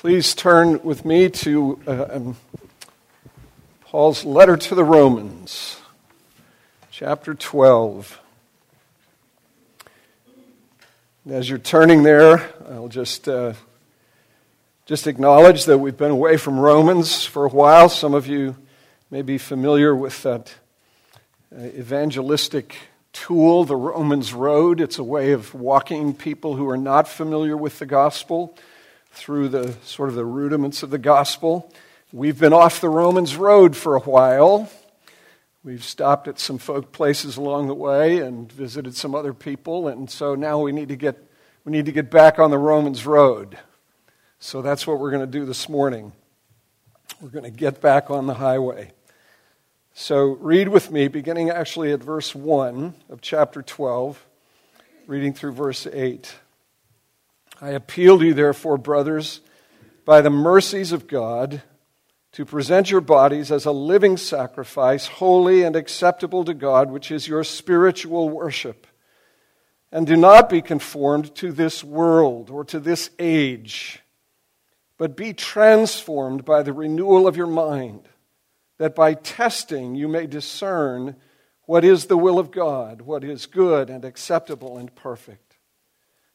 Please turn with me to uh, um, Paul's letter to the Romans, chapter 12. As you're turning there, I'll just, uh, just acknowledge that we've been away from Romans for a while. Some of you may be familiar with that uh, evangelistic tool, the Romans Road. It's a way of walking people who are not familiar with the gospel through the sort of the rudiments of the gospel. We've been off the Romans road for a while. We've stopped at some folk places along the way and visited some other people, and so now we need to get we need to get back on the Romans road. So that's what we're going to do this morning. We're going to get back on the highway. So read with me, beginning actually at verse 1 of chapter 12, reading through verse 8. I appeal to you, therefore, brothers, by the mercies of God, to present your bodies as a living sacrifice, holy and acceptable to God, which is your spiritual worship. And do not be conformed to this world or to this age, but be transformed by the renewal of your mind, that by testing you may discern what is the will of God, what is good and acceptable and perfect.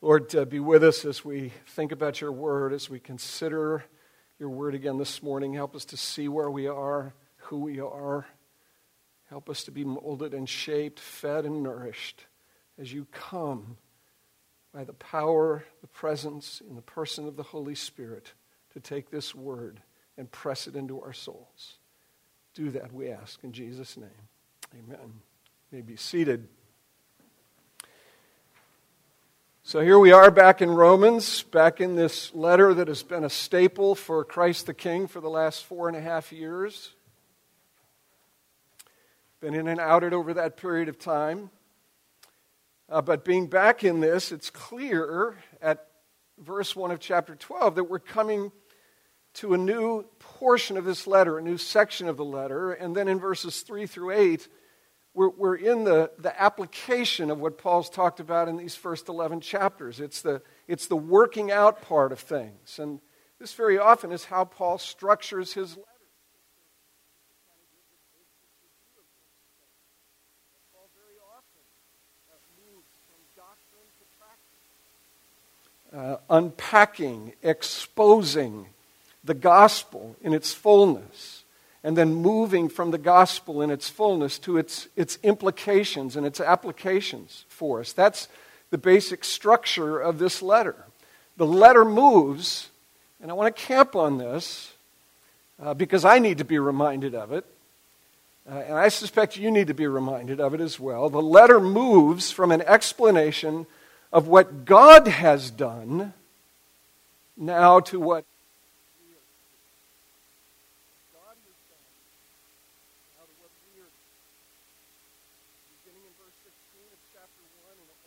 Lord, uh, be with us as we think about your word, as we consider your word again this morning. Help us to see where we are, who we are. Help us to be molded and shaped, fed and nourished as you come by the power, the presence, in the person of the Holy Spirit to take this word and press it into our souls. Do that, we ask, in Jesus' name. Amen. You may be seated. So here we are back in Romans, back in this letter that has been a staple for Christ the King for the last four and a half years. Been in and out it over that period of time. Uh, but being back in this, it's clear at verse 1 of chapter 12 that we're coming to a new portion of this letter, a new section of the letter. And then in verses 3 through 8, we're, we're in the, the application of what Paul's talked about in these first 11 chapters. It's the, it's the working out part of things. And this very often is how Paul structures his letters. Uh, unpacking, exposing the gospel in its fullness and then moving from the gospel in its fullness to its, its implications and its applications for us. That's the basic structure of this letter. The letter moves, and I want to camp on this uh, because I need to be reminded of it. Uh, and I suspect you need to be reminded of it as well. The letter moves from an explanation of what God has done now to what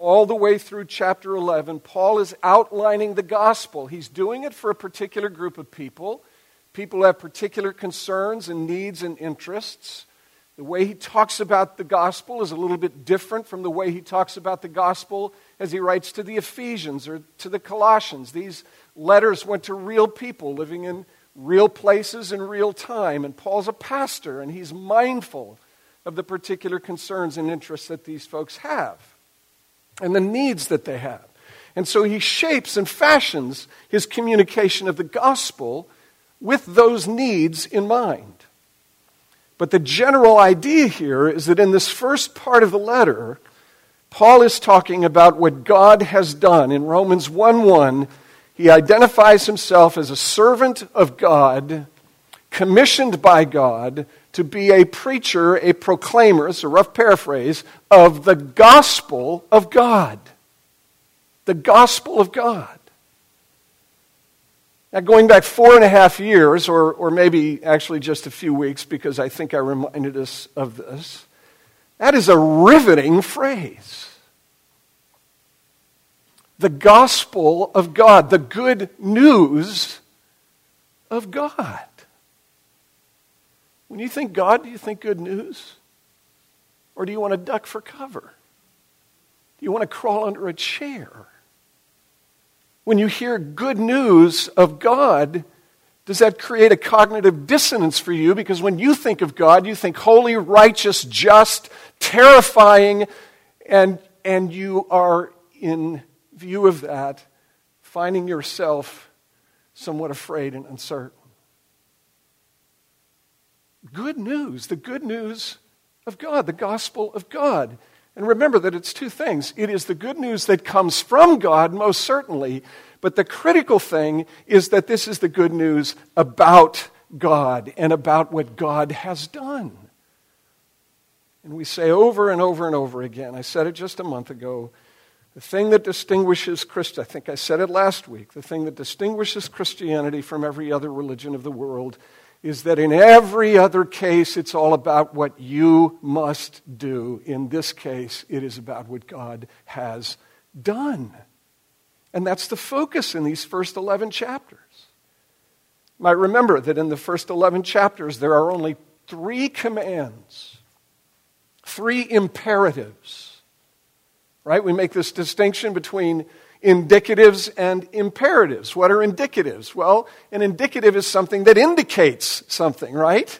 all the way through chapter 11, Paul is outlining the gospel. He's doing it for a particular group of people. People have particular concerns and needs and interests. The way he talks about the gospel is a little bit different from the way he talks about the gospel as he writes to the Ephesians or to the Colossians. These letters went to real people living in real places in real time. And Paul's a pastor, and he's mindful of the particular concerns and interests that these folks have and the needs that they have. And so he shapes and fashions his communication of the gospel with those needs in mind. But the general idea here is that in this first part of the letter, Paul is talking about what God has done. In Romans 1 1, he identifies himself as a servant of God, commissioned by God to be a preacher, a proclaimer, it's a rough paraphrase, of the gospel of God. The gospel of God. Now, going back four and a half years, or, or maybe actually just a few weeks, because I think I reminded us of this, that is a riveting phrase. The gospel of God, the good news of God. When you think God, do you think good news? Or do you want to duck for cover? Do you want to crawl under a chair? When you hear good news of God, does that create a cognitive dissonance for you? Because when you think of God, you think holy, righteous, just, terrifying, and, and you are, in view of that, finding yourself somewhat afraid and uncertain. Good news, the good news of God, the gospel of God. And remember that it's two things. It is the good news that comes from God, most certainly, but the critical thing is that this is the good news about God and about what God has done. And we say over and over and over again, I said it just a month ago, the thing that distinguishes Christ, I think I said it last week, the thing that distinguishes Christianity from every other religion of the world is that in every other case, it's all about what you must do. In this case, it is about what God has done. And that's the focus in these first 11 chapters. You might remember that in the first 11 chapters, there are only three commands, three imperatives. Right? We make this distinction between indicatives and imperatives. What are indicatives? Well, an indicative is something that indicates something, right?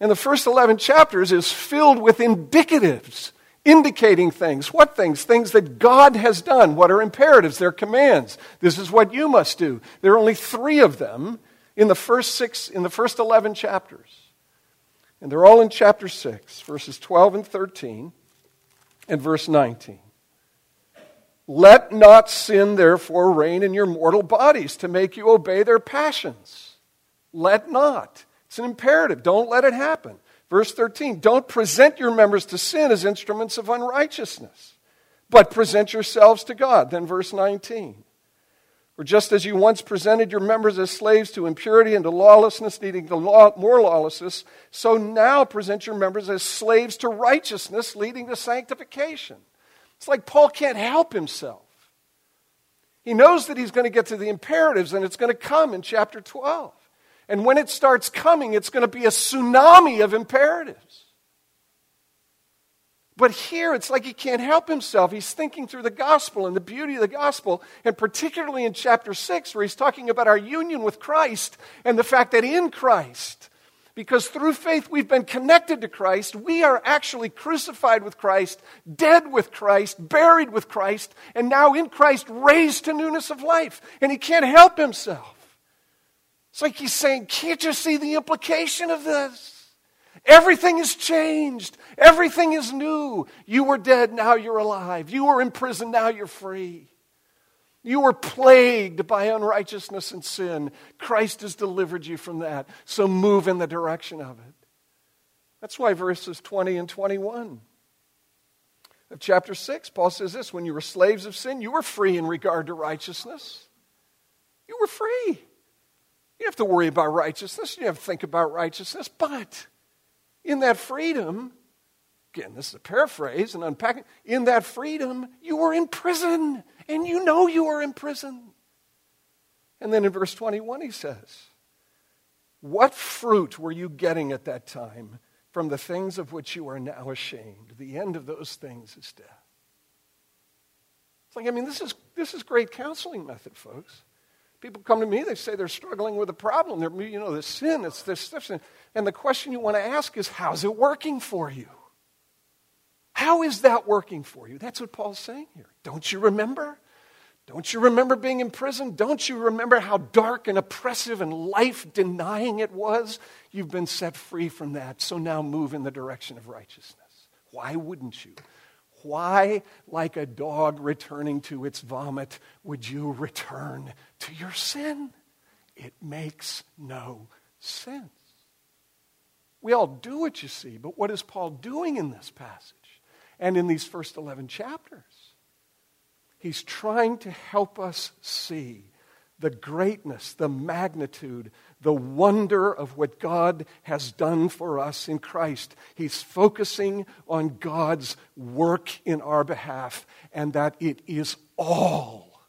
And the first 11 chapters is filled with indicatives, indicating things. What things? Things that God has done. What are imperatives? They're commands. This is what you must do. There are only three of them in the first six, in the first 11 chapters. And they're all in chapter 6, verses 12 and 13, and verse 19. Let not sin, therefore, reign in your mortal bodies to make you obey their passions. Let not. It's an imperative. Don't let it happen. Verse 13 Don't present your members to sin as instruments of unrighteousness, but present yourselves to God. Then verse 19. For just as you once presented your members as slaves to impurity and to lawlessness, leading to law, more lawlessness, so now present your members as slaves to righteousness, leading to sanctification. It's like Paul can't help himself. He knows that he's going to get to the imperatives, and it's going to come in chapter 12. And when it starts coming, it's going to be a tsunami of imperatives. But here, it's like he can't help himself. He's thinking through the gospel and the beauty of the gospel, and particularly in chapter 6, where he's talking about our union with Christ and the fact that in Christ, because through faith we've been connected to Christ. We are actually crucified with Christ, dead with Christ, buried with Christ, and now in Christ raised to newness of life. And he can't help himself. It's like he's saying, Can't you see the implication of this? Everything has changed. Everything is new. You were dead, now you're alive. You were in prison, now you're free. You were plagued by unrighteousness and sin. Christ has delivered you from that. So move in the direction of it. That's why verses 20 and 21 of chapter 6, Paul says this when you were slaves of sin, you were free in regard to righteousness. You were free. You have to worry about righteousness. You have to think about righteousness. But in that freedom, again, this is a paraphrase and unpacking, in that freedom, you were in prison and you know you are in prison. And then in verse 21, he says, What fruit were you getting at that time from the things of which you are now ashamed? The end of those things is death. It's like, I mean, this is, this is great counseling method, folks. People come to me, they say they're struggling with a problem. They're, you know, the sin, it's this, this. And the question you want to ask is, how's it working for you? How is that working for you? That's what Paul's saying here. Don't you remember? Don't you remember being in prison? Don't you remember how dark and oppressive and life denying it was? You've been set free from that, so now move in the direction of righteousness. Why wouldn't you? Why, like a dog returning to its vomit, would you return to your sin? It makes no sense. We all do it, you see, but what is Paul doing in this passage and in these first 11 chapters? He's trying to help us see the greatness, the magnitude, the wonder of what God has done for us in Christ. He's focusing on God's work in our behalf and that it is all,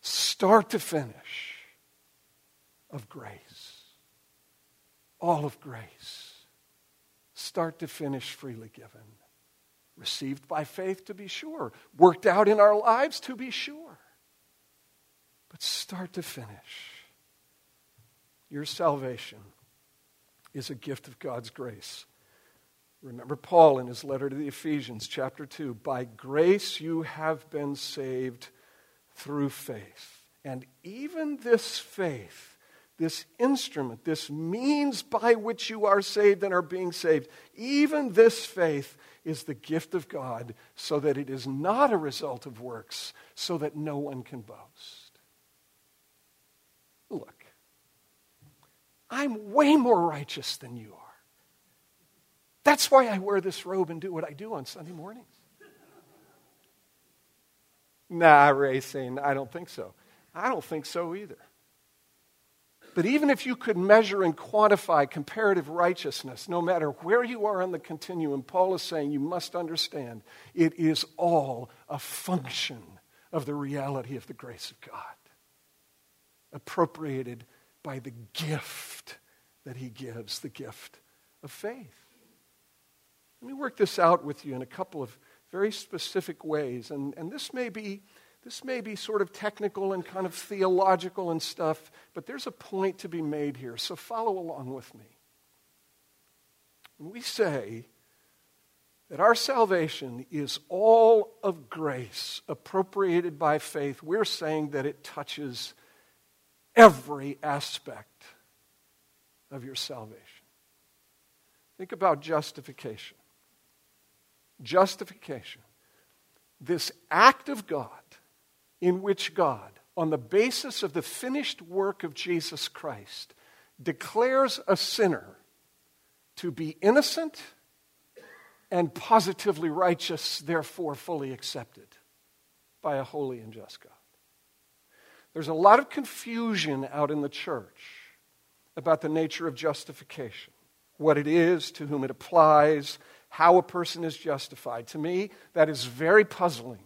start to finish, of grace. All of grace, start to finish, freely given received by faith to be sure, worked out in our lives to be sure. But start to finish, your salvation is a gift of God's grace. Remember Paul in his letter to the Ephesians, chapter 2 By grace you have been saved through faith. And even this faith, this instrument, this means by which you are saved and are being saved, even this faith is the gift of God so that it is not a result of works, so that no one can boast. Look, I'm way more righteous than you are. That's why I wear this robe and do what I do on Sunday mornings. Nah, Ray, saying, I don't think so. I don't think so either. But even if you could measure and quantify comparative righteousness, no matter where you are on the continuum, Paul is saying you must understand it is all a function of the reality of the grace of God, appropriated by the gift that he gives, the gift of faith. Let me work this out with you in a couple of very specific ways, and, and this may be this may be sort of technical and kind of theological and stuff, but there's a point to be made here, so follow along with me. When we say that our salvation is all of grace appropriated by faith, we're saying that it touches every aspect of your salvation. Think about justification. Justification. This act of God in which God, on the basis of the finished work of Jesus Christ, declares a sinner to be innocent and positively righteous, therefore fully accepted by a holy and just God. There's a lot of confusion out in the church about the nature of justification, what it is, to whom it applies, how a person is justified. To me, that is very puzzling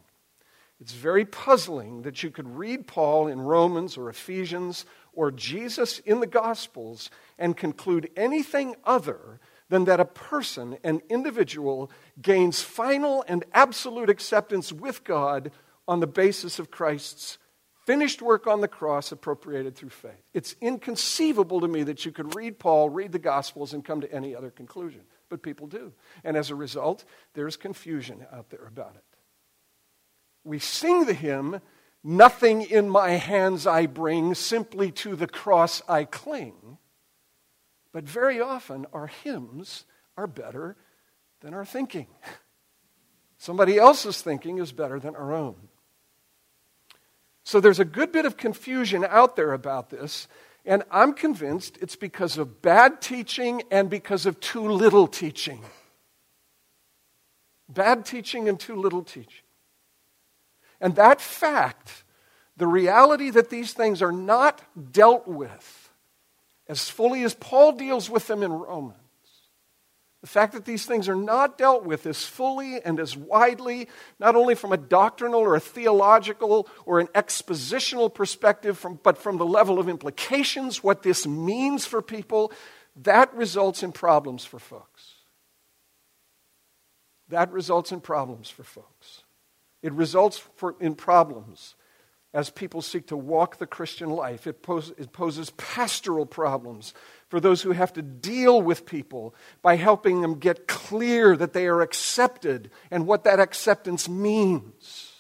it's very puzzling that you could read Paul in Romans or Ephesians or Jesus in the Gospels and conclude anything other than that a person, an individual, gains final and absolute acceptance with God on the basis of Christ's finished work on the cross appropriated through faith. It's inconceivable to me that you could read Paul, read the Gospels, and come to any other conclusion. But people do. And as a result, there's confusion out there about it we sing the hymn, Nothing in my hands I bring, simply to the cross I cling. But very often our hymns are better than our thinking. Somebody else's thinking is better than our own. So there's a good bit of confusion out there about this, and I'm convinced it's because of bad teaching and because of too little teaching. Bad teaching and too little teaching. And that fact, the reality that these things are not dealt with as fully as Paul deals with them in Romans, the fact that these things are not dealt with as fully and as widely, not only from a doctrinal or a theological or an expositional perspective, from, but from the level of implications, what this means for people, that results in problems for folks. That results in problems for folks. It results for, in problems as people seek to walk the Christian life. It, pose, it poses pastoral problems for those who have to deal with people by helping them get clear that they are accepted and what that acceptance means.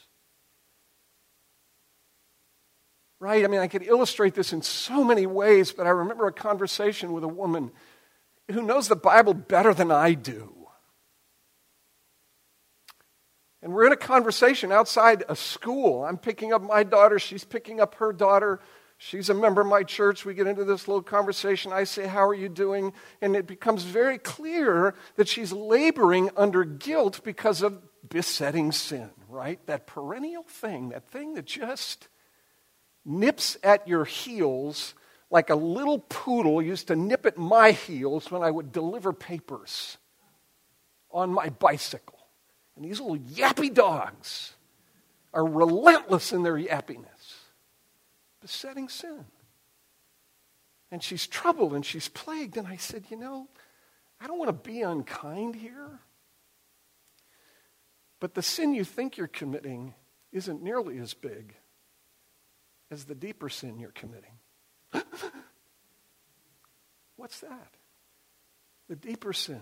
right? I mean, I could illustrate this in so many ways, but I remember a conversation with a woman who knows the Bible better than I do. And we're in a conversation outside a school. I'm picking up my daughter, she's picking up her daughter. She's a member of my church. We get into this little conversation. I say, How are you doing? And it becomes very clear that she's laboring under guilt because of besetting sin, right? That perennial thing, that thing that just nips at your heels like a little poodle used to nip at my heels when I would deliver papers on my bicycle. And these little yappy dogs are relentless in their yappiness, besetting sin. And she's troubled and she's plagued. And I said, You know, I don't want to be unkind here. But the sin you think you're committing isn't nearly as big as the deeper sin you're committing. What's that? The deeper sin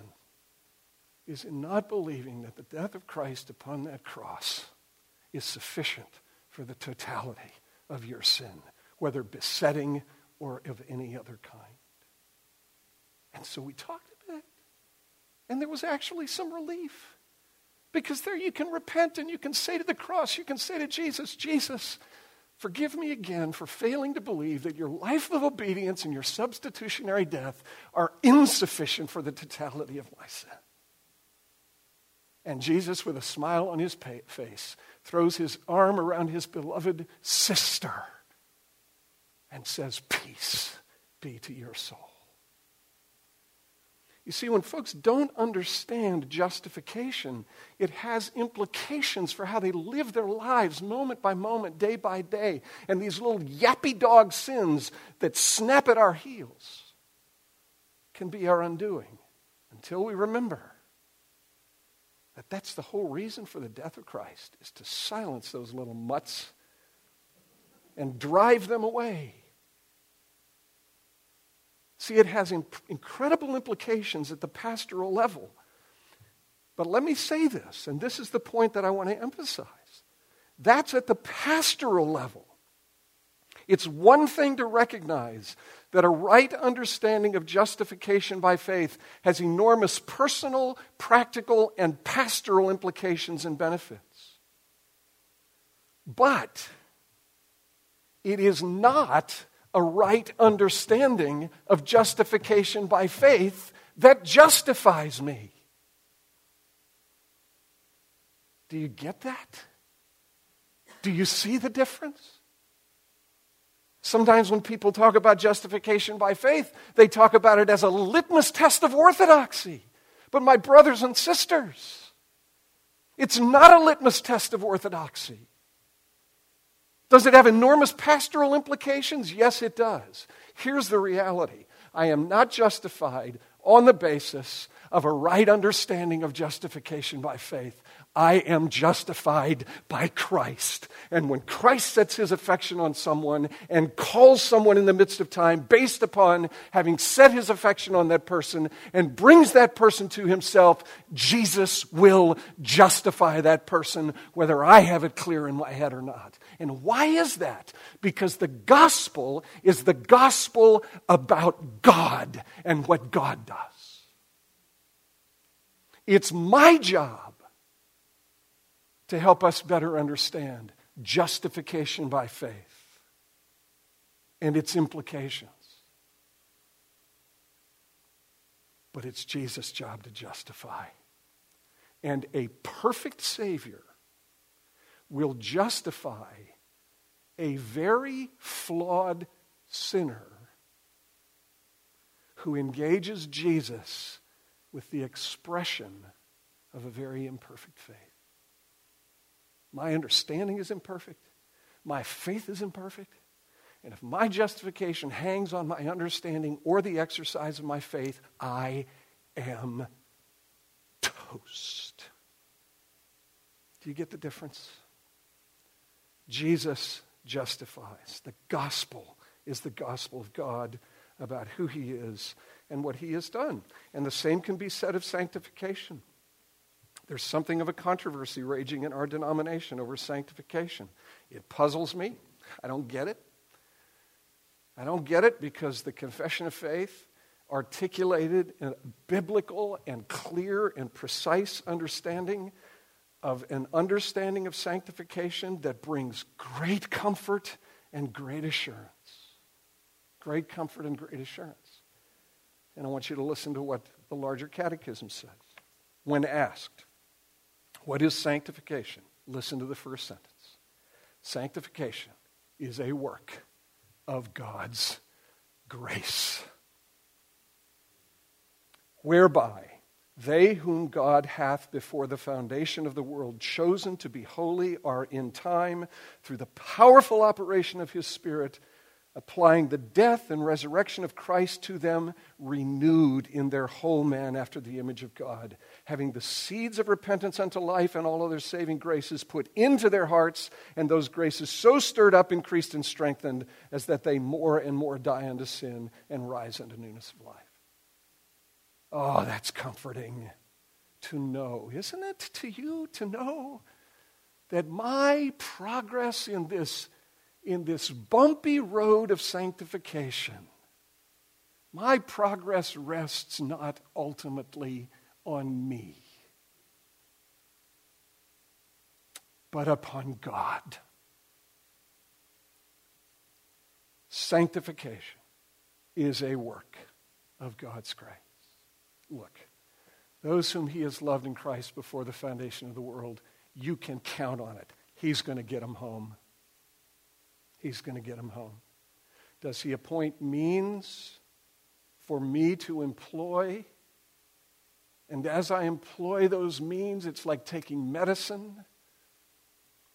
is in not believing that the death of Christ upon that cross is sufficient for the totality of your sin, whether besetting or of any other kind. And so we talked a bit, and there was actually some relief. Because there you can repent and you can say to the cross, you can say to Jesus, Jesus, Forgive me again for failing to believe that your life of obedience and your substitutionary death are insufficient for the totality of my sin. And Jesus, with a smile on his face, throws his arm around his beloved sister and says, Peace be to your soul. You see, when folks don't understand justification, it has implications for how they live their lives moment by moment, day by day. And these little yappy dog sins that snap at our heels can be our undoing until we remember that that's the whole reason for the death of Christ is to silence those little mutts and drive them away See, it has incredible implications at the pastoral level. But let me say this, and this is the point that I want to emphasize. That's at the pastoral level. It's one thing to recognize that a right understanding of justification by faith has enormous personal, practical, and pastoral implications and benefits. But it is not a right understanding of justification by faith that justifies me. Do you get that? Do you see the difference? Sometimes when people talk about justification by faith, they talk about it as a litmus test of orthodoxy. But my brothers and sisters, it's not a litmus test of orthodoxy. Does it have enormous pastoral implications? Yes, it does. Here's the reality I am not justified on the basis of a right understanding of justification by faith. I am justified by Christ. And when Christ sets his affection on someone and calls someone in the midst of time based upon having set his affection on that person and brings that person to himself, Jesus will justify that person, whether I have it clear in my head or not. And why is that? Because the gospel is the gospel about God and what God does. It's my job to help us better understand justification by faith and its implications. But it's Jesus' job to justify. And a perfect Savior will justify a very flawed sinner who engages Jesus with the expression of a very imperfect faith. My understanding is imperfect. My faith is imperfect. And if my justification hangs on my understanding or the exercise of my faith, I am toast. Do you get the difference? Jesus justifies. The gospel is the gospel of God about who he is and what he has done. And the same can be said of sanctification. There's something of a controversy raging in our denomination over sanctification. It puzzles me. I don't get it. I don't get it because the confession of faith articulated a biblical and clear and precise understanding of an understanding of sanctification that brings great comfort and great assurance. Great comfort and great assurance. And I want you to listen to what the larger catechism says. When asked, What is sanctification? Listen to the first sentence. Sanctification is a work of God's grace, whereby they whom God hath before the foundation of the world chosen to be holy are in time, through the powerful operation of his Spirit, applying the death and resurrection of Christ to them, renewed in their whole man after the image of God, having the seeds of repentance unto life and all other saving graces put into their hearts, and those graces so stirred up, increased, and strengthened, as that they more and more die unto sin and rise unto newness of life. Oh, that's comforting to know, isn't it to you to know that my progress in this in this bumpy road of sanctification, my progress rests not ultimately on me, but upon God. Sanctification is a work of God's grace. Look, those whom He has loved in Christ before the foundation of the world, you can count on it. He's going to get them home he's going to get them home. Does he appoint means for me to employ? And as I employ those means, it's like taking medicine.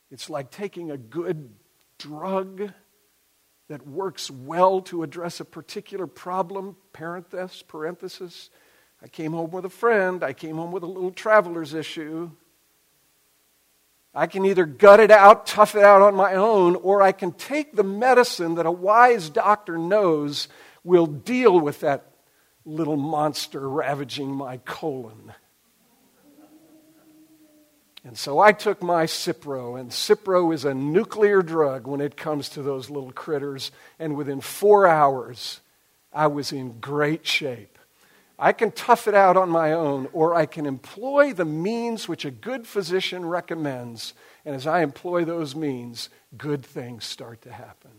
It's like taking a good drug that works well to address a particular problem. Parenthesis, parenthesis. I came home with a friend. I came home with a little traveler's issue. I can either gut it out, tough it out on my own, or I can take the medicine that a wise doctor knows will deal with that little monster ravaging my colon. And so I took my Cipro, and Cipro is a nuclear drug when it comes to those little critters. And within four hours, I was in great shape. I can tough it out on my own, or I can employ the means which a good physician recommends. And as I employ those means, good things start to happen.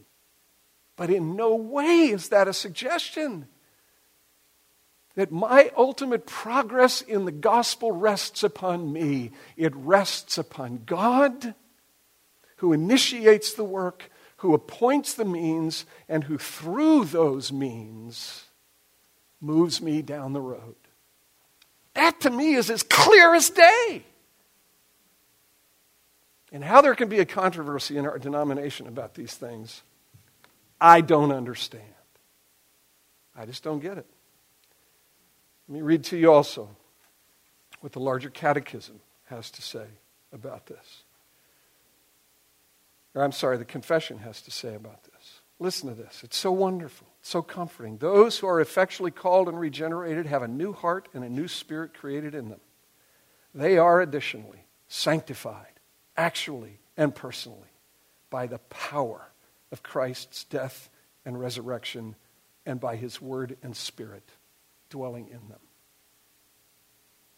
But in no way is that a suggestion that my ultimate progress in the gospel rests upon me. It rests upon God, who initiates the work, who appoints the means, and who through those means moves me down the road. That to me is as clear as day. And how there can be a controversy in our denomination about these things, I don't understand. I just don't get it. Let me read to you also what the larger catechism has to say about this. Or I'm sorry, the confession has to say about this. Listen to this. It's so wonderful so comforting. Those who are effectually called and regenerated have a new heart and a new spirit created in them. They are additionally sanctified, actually and personally, by the power of Christ's death and resurrection and by his word and spirit dwelling in them.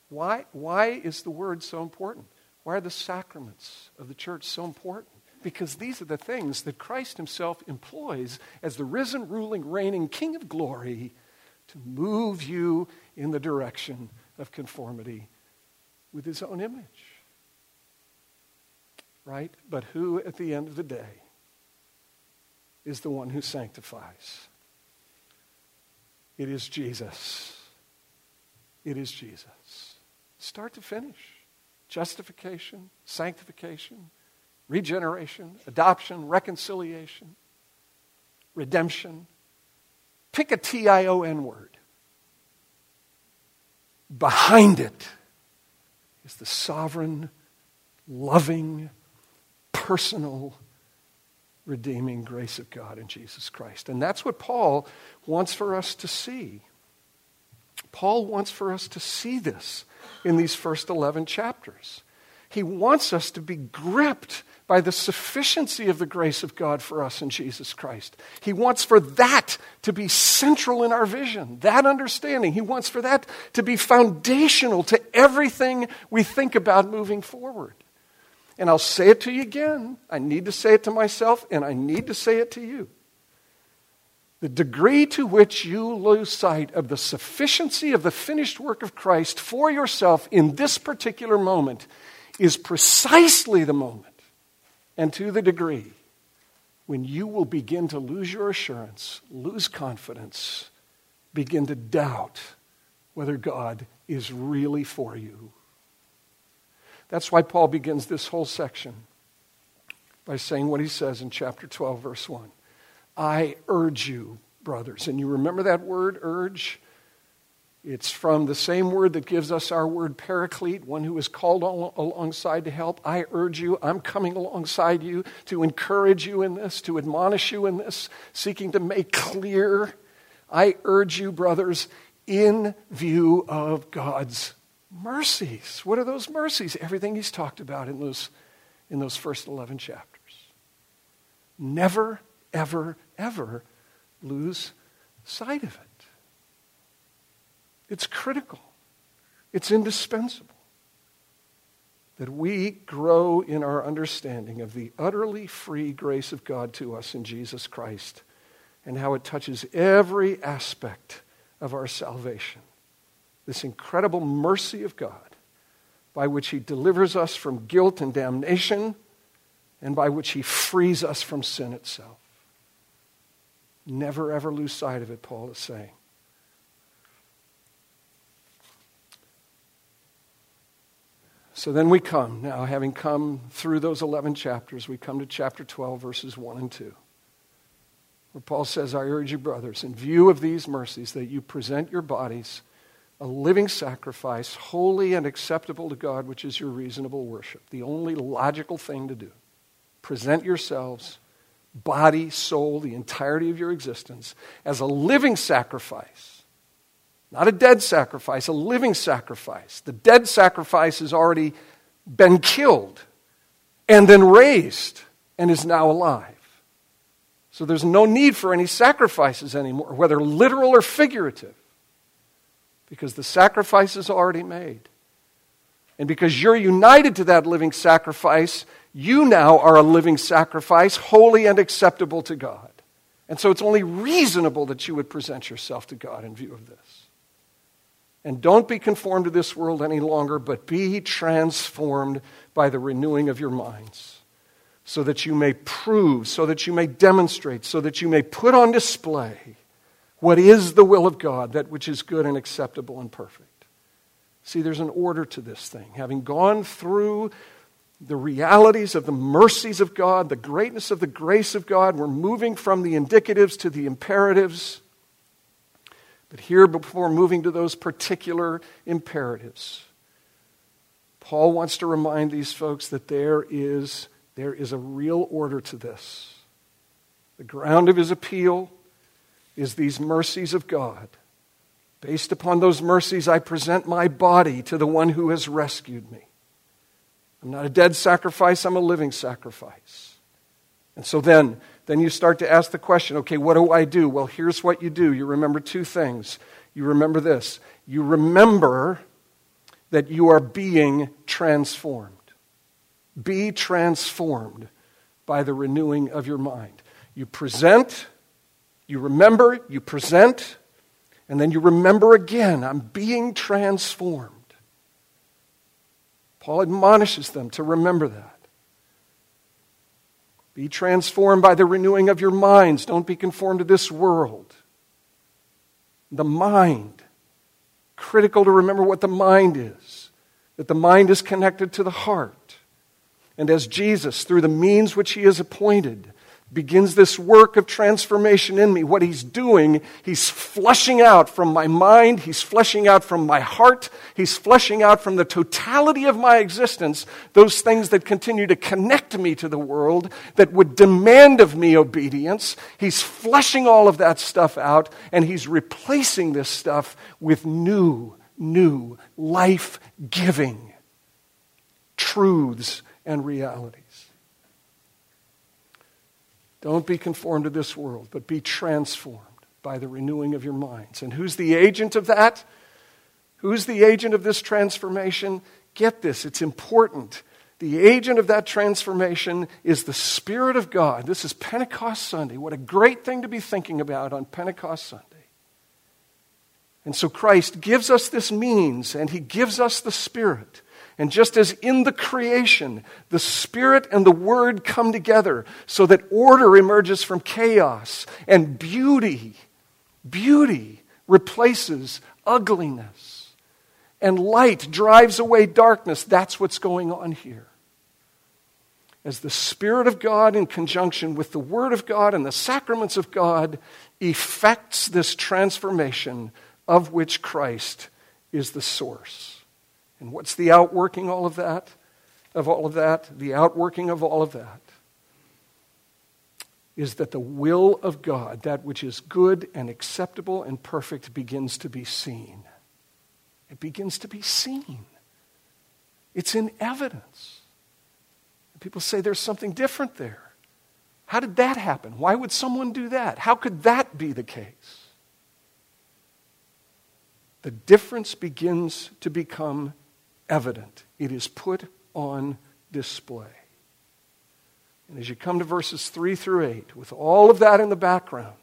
Why, why is the word so important? Why are the sacraments of the church so important? Because these are the things that Christ himself employs as the risen, ruling, reigning King of glory to move you in the direction of conformity with his own image. Right? But who, at the end of the day, is the one who sanctifies? It is Jesus. It is Jesus. Start to finish. Justification, sanctification, regeneration, adoption, reconciliation, redemption. Pick a T I O N word. Behind it is the sovereign, loving, personal, redeeming grace of God in Jesus Christ. And that's what Paul wants for us to see. Paul wants for us to see this in these first 11 chapters. He wants us to be gripped by the sufficiency of the grace of God for us in Jesus Christ. He wants for that to be central in our vision, that understanding. He wants for that to be foundational to everything we think about moving forward. And I'll say it to you again. I need to say it to myself, and I need to say it to you. The degree to which you lose sight of the sufficiency of the finished work of Christ for yourself in this particular moment is precisely the moment and to the degree when you will begin to lose your assurance, lose confidence, begin to doubt whether God is really for you. That's why Paul begins this whole section by saying what he says in chapter 12, verse 1. I urge you, brothers. And you remember that word, urge? It's from the same word that gives us our word paraclete, one who is called alongside to help. I urge you, I'm coming alongside you to encourage you in this, to admonish you in this, seeking to make clear. I urge you, brothers, in view of God's mercies. What are those mercies? Everything he's talked about in those, in those first 11 chapters. Never, ever, ever lose sight of it. It's critical, it's indispensable that we grow in our understanding of the utterly free grace of God to us in Jesus Christ and how it touches every aspect of our salvation. This incredible mercy of God by which He delivers us from guilt and damnation and by which He frees us from sin itself. Never ever lose sight of it, Paul is saying. So then we come, now having come through those 11 chapters, we come to chapter 12, verses 1 and 2, where Paul says, I urge you, brothers, in view of these mercies, that you present your bodies a living sacrifice, holy and acceptable to God, which is your reasonable worship. The only logical thing to do. Present yourselves, body, soul, the entirety of your existence, as a living sacrifice not a dead sacrifice, a living sacrifice. The dead sacrifice has already been killed and then raised and is now alive. So there's no need for any sacrifices anymore, whether literal or figurative, because the sacrifice is already made. And because you're united to that living sacrifice, you now are a living sacrifice, holy and acceptable to God. And so it's only reasonable that you would present yourself to God in view of this. And don't be conformed to this world any longer, but be transformed by the renewing of your minds, so that you may prove, so that you may demonstrate, so that you may put on display what is the will of God, that which is good and acceptable and perfect. See, there's an order to this thing. Having gone through the realities of the mercies of God, the greatness of the grace of God, we're moving from the indicatives to the imperatives. But here, before moving to those particular imperatives, Paul wants to remind these folks that there is, there is a real order to this. The ground of his appeal is these mercies of God. Based upon those mercies, I present my body to the one who has rescued me. I'm not a dead sacrifice, I'm a living sacrifice. And so then, then you start to ask the question okay, what do I do? Well, here's what you do. You remember two things. You remember this. You remember that you are being transformed. Be transformed by the renewing of your mind. You present, you remember, you present, and then you remember again. I'm being transformed. Paul admonishes them to remember that. Be transformed by the renewing of your minds. Don't be conformed to this world. The mind. Critical to remember what the mind is. That the mind is connected to the heart. And as Jesus, through the means which he has appointed, begins this work of transformation in me. What he's doing, he's flushing out from my mind, he's flushing out from my heart, he's flushing out from the totality of my existence those things that continue to connect me to the world, that would demand of me obedience. He's flushing all of that stuff out, and he's replacing this stuff with new, new, life giving truths and realities. Don't be conformed to this world, but be transformed by the renewing of your minds. And who's the agent of that? Who's the agent of this transformation? Get this, it's important. The agent of that transformation is the Spirit of God. This is Pentecost Sunday. What a great thing to be thinking about on Pentecost Sunday. And so Christ gives us this means, and He gives us the Spirit. And just as in the creation, the Spirit and the Word come together so that order emerges from chaos and beauty, beauty replaces ugliness, and light drives away darkness. That's what's going on here as the Spirit of God, in conjunction with the Word of God and the sacraments of God, effects this transformation of which Christ is the source. And what's the outworking all of that? Of all of that? The outworking of all of that is that the will of God, that which is good and acceptable and perfect, begins to be seen. It begins to be seen. It's in evidence. People say there's something different there. How did that happen? Why would someone do that? How could that be the case? The difference begins to become evident. It is put on display. And as you come to verses 3 through 8, with all of that in the background,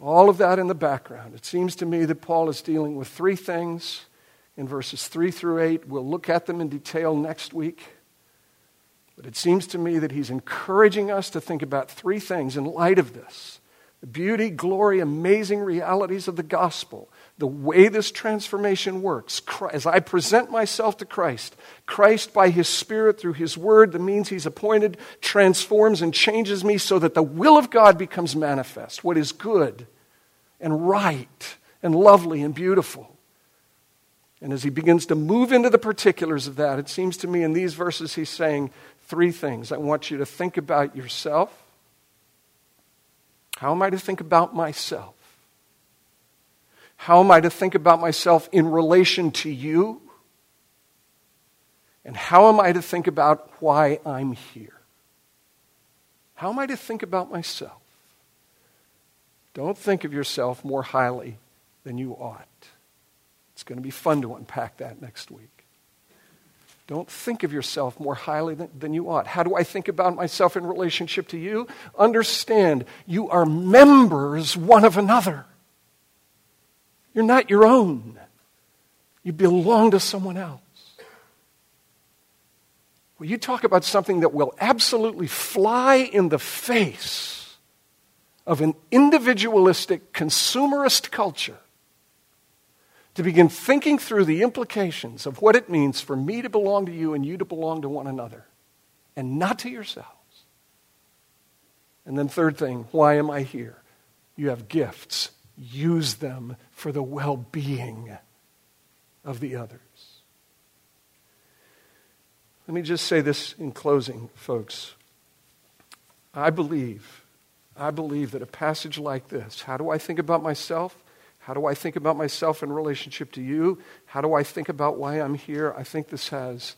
all of that in the background, it seems to me that Paul is dealing with three things in verses 3 through 8. We'll look at them in detail next week. But it seems to me that he's encouraging us to think about three things in light of this the beauty, glory, amazing realities of the gospel, the way this transformation works. As I present myself to Christ, Christ, by his Spirit, through his word, the means he's appointed, transforms and changes me so that the will of God becomes manifest. What is good and right and lovely and beautiful. And as he begins to move into the particulars of that, it seems to me in these verses he's saying, three things. I want you to think about yourself. How am I to think about myself? How am I to think about myself in relation to you? And how am I to think about why I'm here? How am I to think about myself? Don't think of yourself more highly than you ought. It's going to be fun to unpack that next week. Don't think of yourself more highly than, than, you ought. How do I think about myself in relationship to you? Understand, you are members one of another. You're not your own, you belong to someone else. Well, you talk about something that will absolutely fly in the face of an individualistic, consumerist culture to begin thinking through the implications of what it means for me to belong to you and you to belong to one another and not to yourselves. And then, third thing, why am I here? You have gifts, use them for the well being of the others. Let me just say this in closing, folks. I believe, I believe that a passage like this, how do I think about myself? How do I think about myself in relationship to you? How do I think about why I'm here? I think this has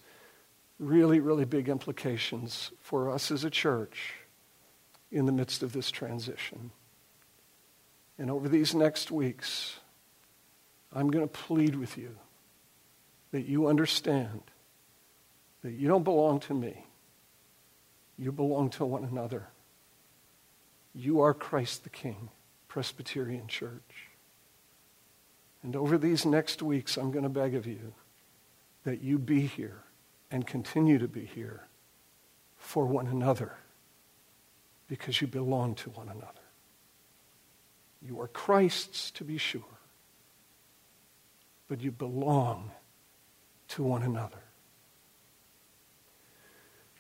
really, really big implications for us as a church in the midst of this transition. And over these next weeks, I'm going to plead with you that you understand that you don't belong to me. You belong to one another. You are Christ the King, Presbyterian Church. And over these next weeks, I'm going to beg of you that you be here and continue to be here for one another because you belong to one another. You are Christ's, to be sure, but you belong to one another.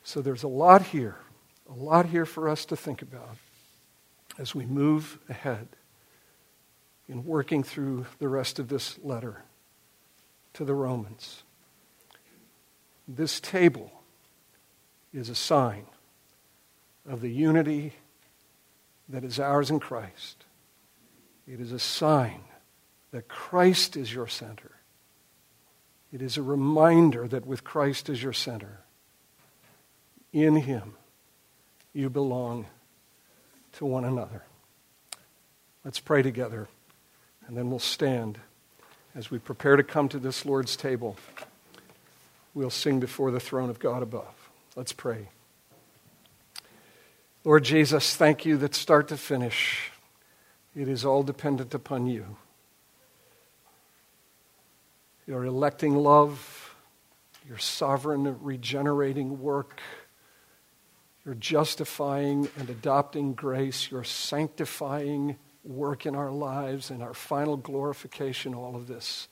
So there's a lot here, a lot here for us to think about as we move ahead in working through the rest of this letter to the Romans. This table is a sign of the unity that is ours in Christ. It is a sign that Christ is your center. It is a reminder that with Christ as your center, in Him, you belong to one another. Let's pray together, and then we'll stand as we prepare to come to this Lord's table. We'll sing before the throne of God above. Let's pray. Lord Jesus, thank you that start to finish, it is all dependent upon you. Your electing love, your sovereign regenerating work, your justifying and adopting grace, your sanctifying work in our lives, and our final glorification, all of this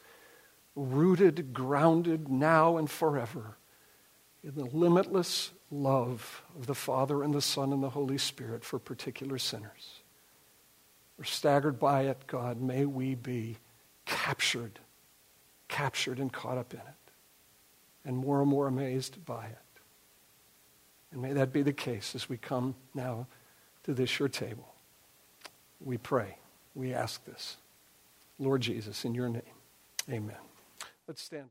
rooted, grounded now and forever in the limitless love of the Father and the Son and the Holy Spirit for particular sinners. We're staggered by it, God. May we be captured, captured and caught up in it, and more and more amazed by it. And may that be the case as we come now to this your table. We pray. We ask this. Lord Jesus, in your name, amen. Let's stand.